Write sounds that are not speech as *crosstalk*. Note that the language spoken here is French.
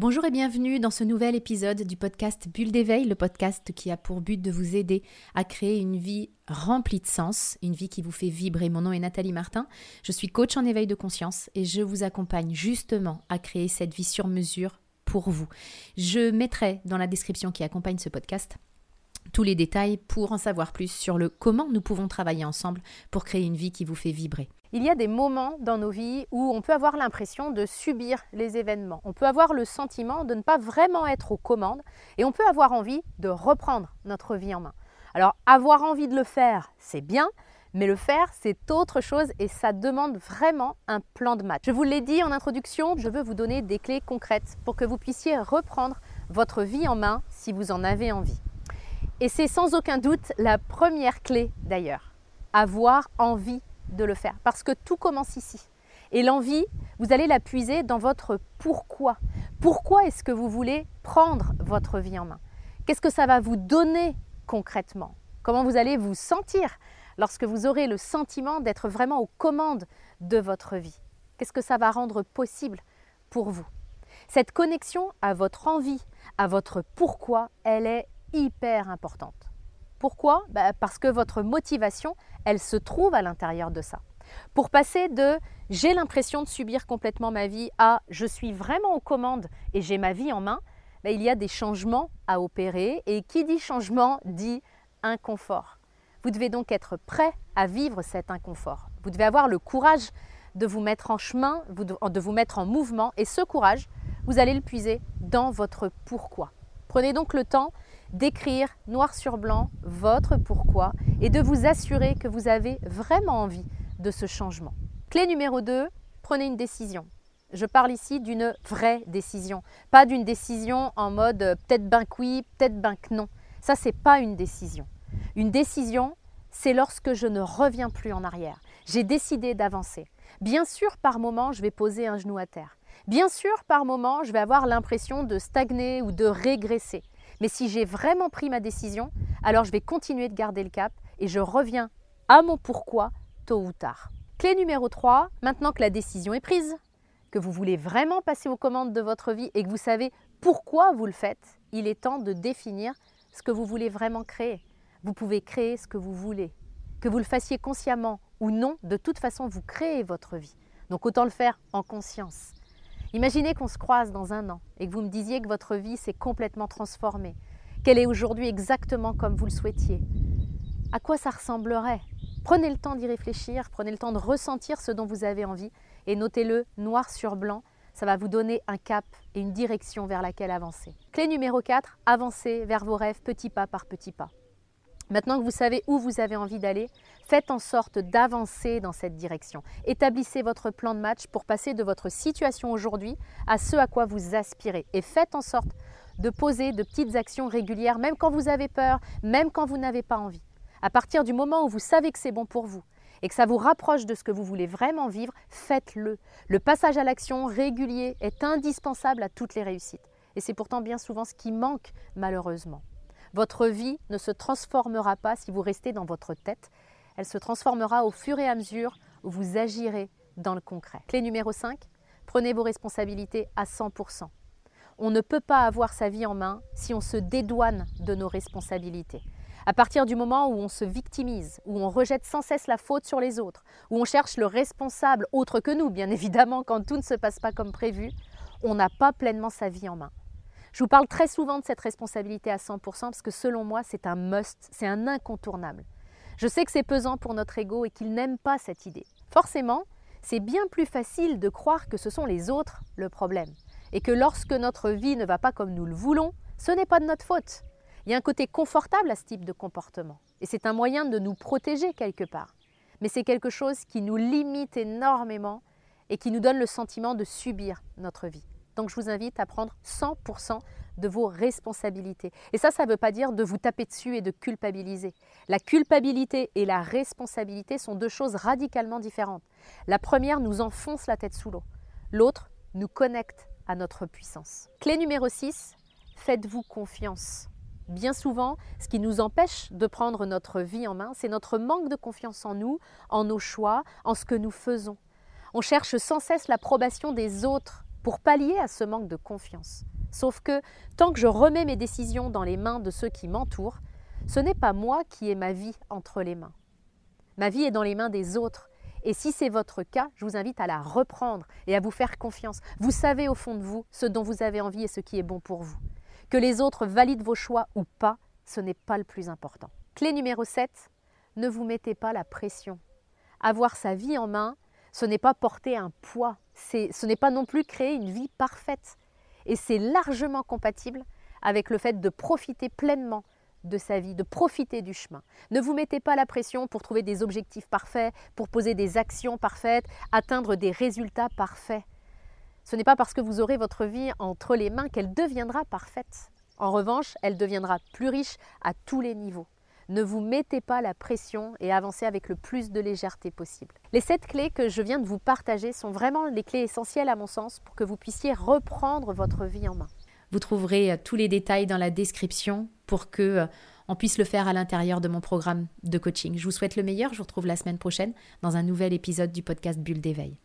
Bonjour et bienvenue dans ce nouvel épisode du podcast Bulle d'éveil, le podcast qui a pour but de vous aider à créer une vie remplie de sens, une vie qui vous fait vibrer. Mon nom est Nathalie Martin, je suis coach en éveil de conscience et je vous accompagne justement à créer cette vie sur mesure pour vous. Je mettrai dans la description qui accompagne ce podcast tous les détails pour en savoir plus sur le comment nous pouvons travailler ensemble pour créer une vie qui vous fait vibrer. Il y a des moments dans nos vies où on peut avoir l'impression de subir les événements. On peut avoir le sentiment de ne pas vraiment être aux commandes et on peut avoir envie de reprendre notre vie en main. Alors avoir envie de le faire, c'est bien, mais le faire, c'est autre chose et ça demande vraiment un plan de match. Je vous l'ai dit en introduction, je veux vous donner des clés concrètes pour que vous puissiez reprendre votre vie en main si vous en avez envie. Et c'est sans aucun doute la première clé d'ailleurs, avoir envie de le faire. Parce que tout commence ici. Et l'envie, vous allez la puiser dans votre pourquoi. Pourquoi est-ce que vous voulez prendre votre vie en main? Qu'est-ce que ça va vous donner concrètement? Comment vous allez vous sentir lorsque vous aurez le sentiment d'être vraiment aux commandes de votre vie? Qu'est-ce que ça va rendre possible pour vous? Cette connexion à votre envie, à votre pourquoi, elle est hyper importante. Pourquoi? Bah, Parce que votre motivation, elle se trouve à l'intérieur de ça. Pour passer de j'ai l'impression de subir complètement ma vie à je suis vraiment aux commandes et j'ai ma vie en main, bah, il y a des changements à opérer et qui dit changement dit inconfort. Vous devez donc être prêt à vivre cet inconfort. Vous devez avoir le courage de vous mettre en chemin, de vous mettre en mouvement et ce courage, vous allez le puiser dans votre pourquoi. Prenez donc le temps d'écrire noir sur blanc votre pourquoi et de vous assurer que vous avez vraiment envie de ce changement. Clé numéro 2, prenez une décision. Je parle ici d'une vraie décision, pas d'une décision en mode euh, peut-être ben oui, peut-être ben non. Ça, c'est pas une décision. Une décision, c'est lorsque je ne reviens plus en arrière. J'ai décidé d'avancer. Bien sûr, par moment, je vais poser un genou à terre. Bien sûr, par moment, je vais avoir l'impression de stagner ou de régresser. Mais si j'ai vraiment pris ma décision, alors je vais continuer de garder le cap et je reviens à mon pourquoi tôt ou tard. Clé numéro 3, maintenant que la décision est prise, que vous voulez vraiment passer aux commandes de votre vie et que vous savez pourquoi vous le faites, il est temps de définir ce que vous voulez vraiment créer. Vous pouvez créer ce que vous voulez. Que vous le fassiez consciemment ou non, de toute façon, vous créez votre vie. Donc autant le faire en conscience. Imaginez qu'on se croise dans un an et que vous me disiez que votre vie s'est complètement transformée, qu'elle est aujourd'hui exactement comme vous le souhaitiez. À quoi ça ressemblerait? Prenez le temps d'y réfléchir, prenez le temps de ressentir ce dont vous avez envie et notez-le noir sur blanc. Ça va vous donner un cap et une direction vers laquelle avancer. Clé numéro 4, avancez vers vos rêves petit pas par petit pas. Maintenant que vous savez où vous avez envie d'aller, faites en sorte d'avancer dans cette direction. Établissez votre plan de match pour passer de votre situation aujourd'hui à ce à quoi vous aspirez. Et faites en sorte de poser de petites actions régulières, même quand vous avez peur, même quand vous n'avez pas envie. À partir du moment où vous savez que c'est bon pour vous et que ça vous rapproche de ce que vous voulez vraiment vivre, faites-le. Le passage à l'action régulier est indispensable à toutes les réussites. Et c'est pourtant bien souvent ce qui manque malheureusement. Votre vie ne se transformera pas si vous restez dans votre tête. Elle se transformera au fur et à mesure où vous agirez dans le concret. Clé numéro 5, prenez vos responsabilités à 100%. On ne peut pas avoir sa vie en main si on se dédouane de nos responsabilités. À partir du moment où on se victimise, où on rejette sans cesse la faute sur les autres, où on cherche le responsable autre que nous, bien *laughs* évidemment, quand tout ne se passe pas comme prévu, on n'a pas pleinement sa vie en main. Je vous parle très souvent de cette responsabilité à 100% parce que selon moi, c'est un must, c'est un incontournable. Je sais que c'est pesant pour notre ego et qu'il n'aime pas cette idée. Forcément, c'est bien plus facile de croire que ce sont les autres le problème et que lorsque notre vie ne va pas comme nous le voulons, ce n'est pas de notre faute. Il y a un côté confortable à ce type de comportement et c'est un moyen de nous protéger quelque part. Mais c'est quelque chose qui nous limite énormément et qui nous donne le sentiment de subir notre vie. Donc je vous invite à prendre 100% de vos responsabilités. Et ça, ça ne veut pas dire de vous taper dessus et de culpabiliser. La culpabilité et la responsabilité sont deux choses radicalement différentes. La première nous enfonce la tête sous l'eau. L'autre nous connecte à notre puissance. Clé numéro 6, faites-vous confiance. Bien souvent, ce qui nous empêche de prendre notre vie en main, c'est notre manque de confiance en nous, en nos choix, en ce que nous faisons. On cherche sans cesse l'approbation des autres pour pallier à ce manque de confiance. Sauf que tant que je remets mes décisions dans les mains de ceux qui m'entourent, ce n'est pas moi qui ai ma vie entre les mains. Ma vie est dans les mains des autres. Et si c'est votre cas, je vous invite à la reprendre et à vous faire confiance. Vous savez au fond de vous ce dont vous avez envie et ce qui est bon pour vous. Que les autres valident vos choix ou pas, ce n'est pas le plus important. Clé numéro 7, ne vous mettez pas la pression. Avoir sa vie en main, ce n'est pas porter un poids, ce n'est pas non plus créer une vie parfaite. Et c'est largement compatible avec le fait de profiter pleinement de sa vie, de profiter du chemin. Ne vous mettez pas la pression pour trouver des objectifs parfaits, pour poser des actions parfaites, atteindre des résultats parfaits. Ce n'est pas parce que vous aurez votre vie entre les mains qu'elle deviendra parfaite. En revanche, elle deviendra plus riche à tous les niveaux. Ne vous mettez pas la pression et avancez avec le plus de légèreté possible. Les sept clés que je viens de vous partager sont vraiment les clés essentielles à mon sens pour que vous puissiez reprendre votre vie en main. Vous trouverez euh, tous les détails dans la description pour que euh, on puisse le faire à l'intérieur de mon programme de coaching. Je vous souhaite le meilleur. Je vous retrouve la semaine prochaine dans un nouvel épisode du podcast Bulle d'éveil.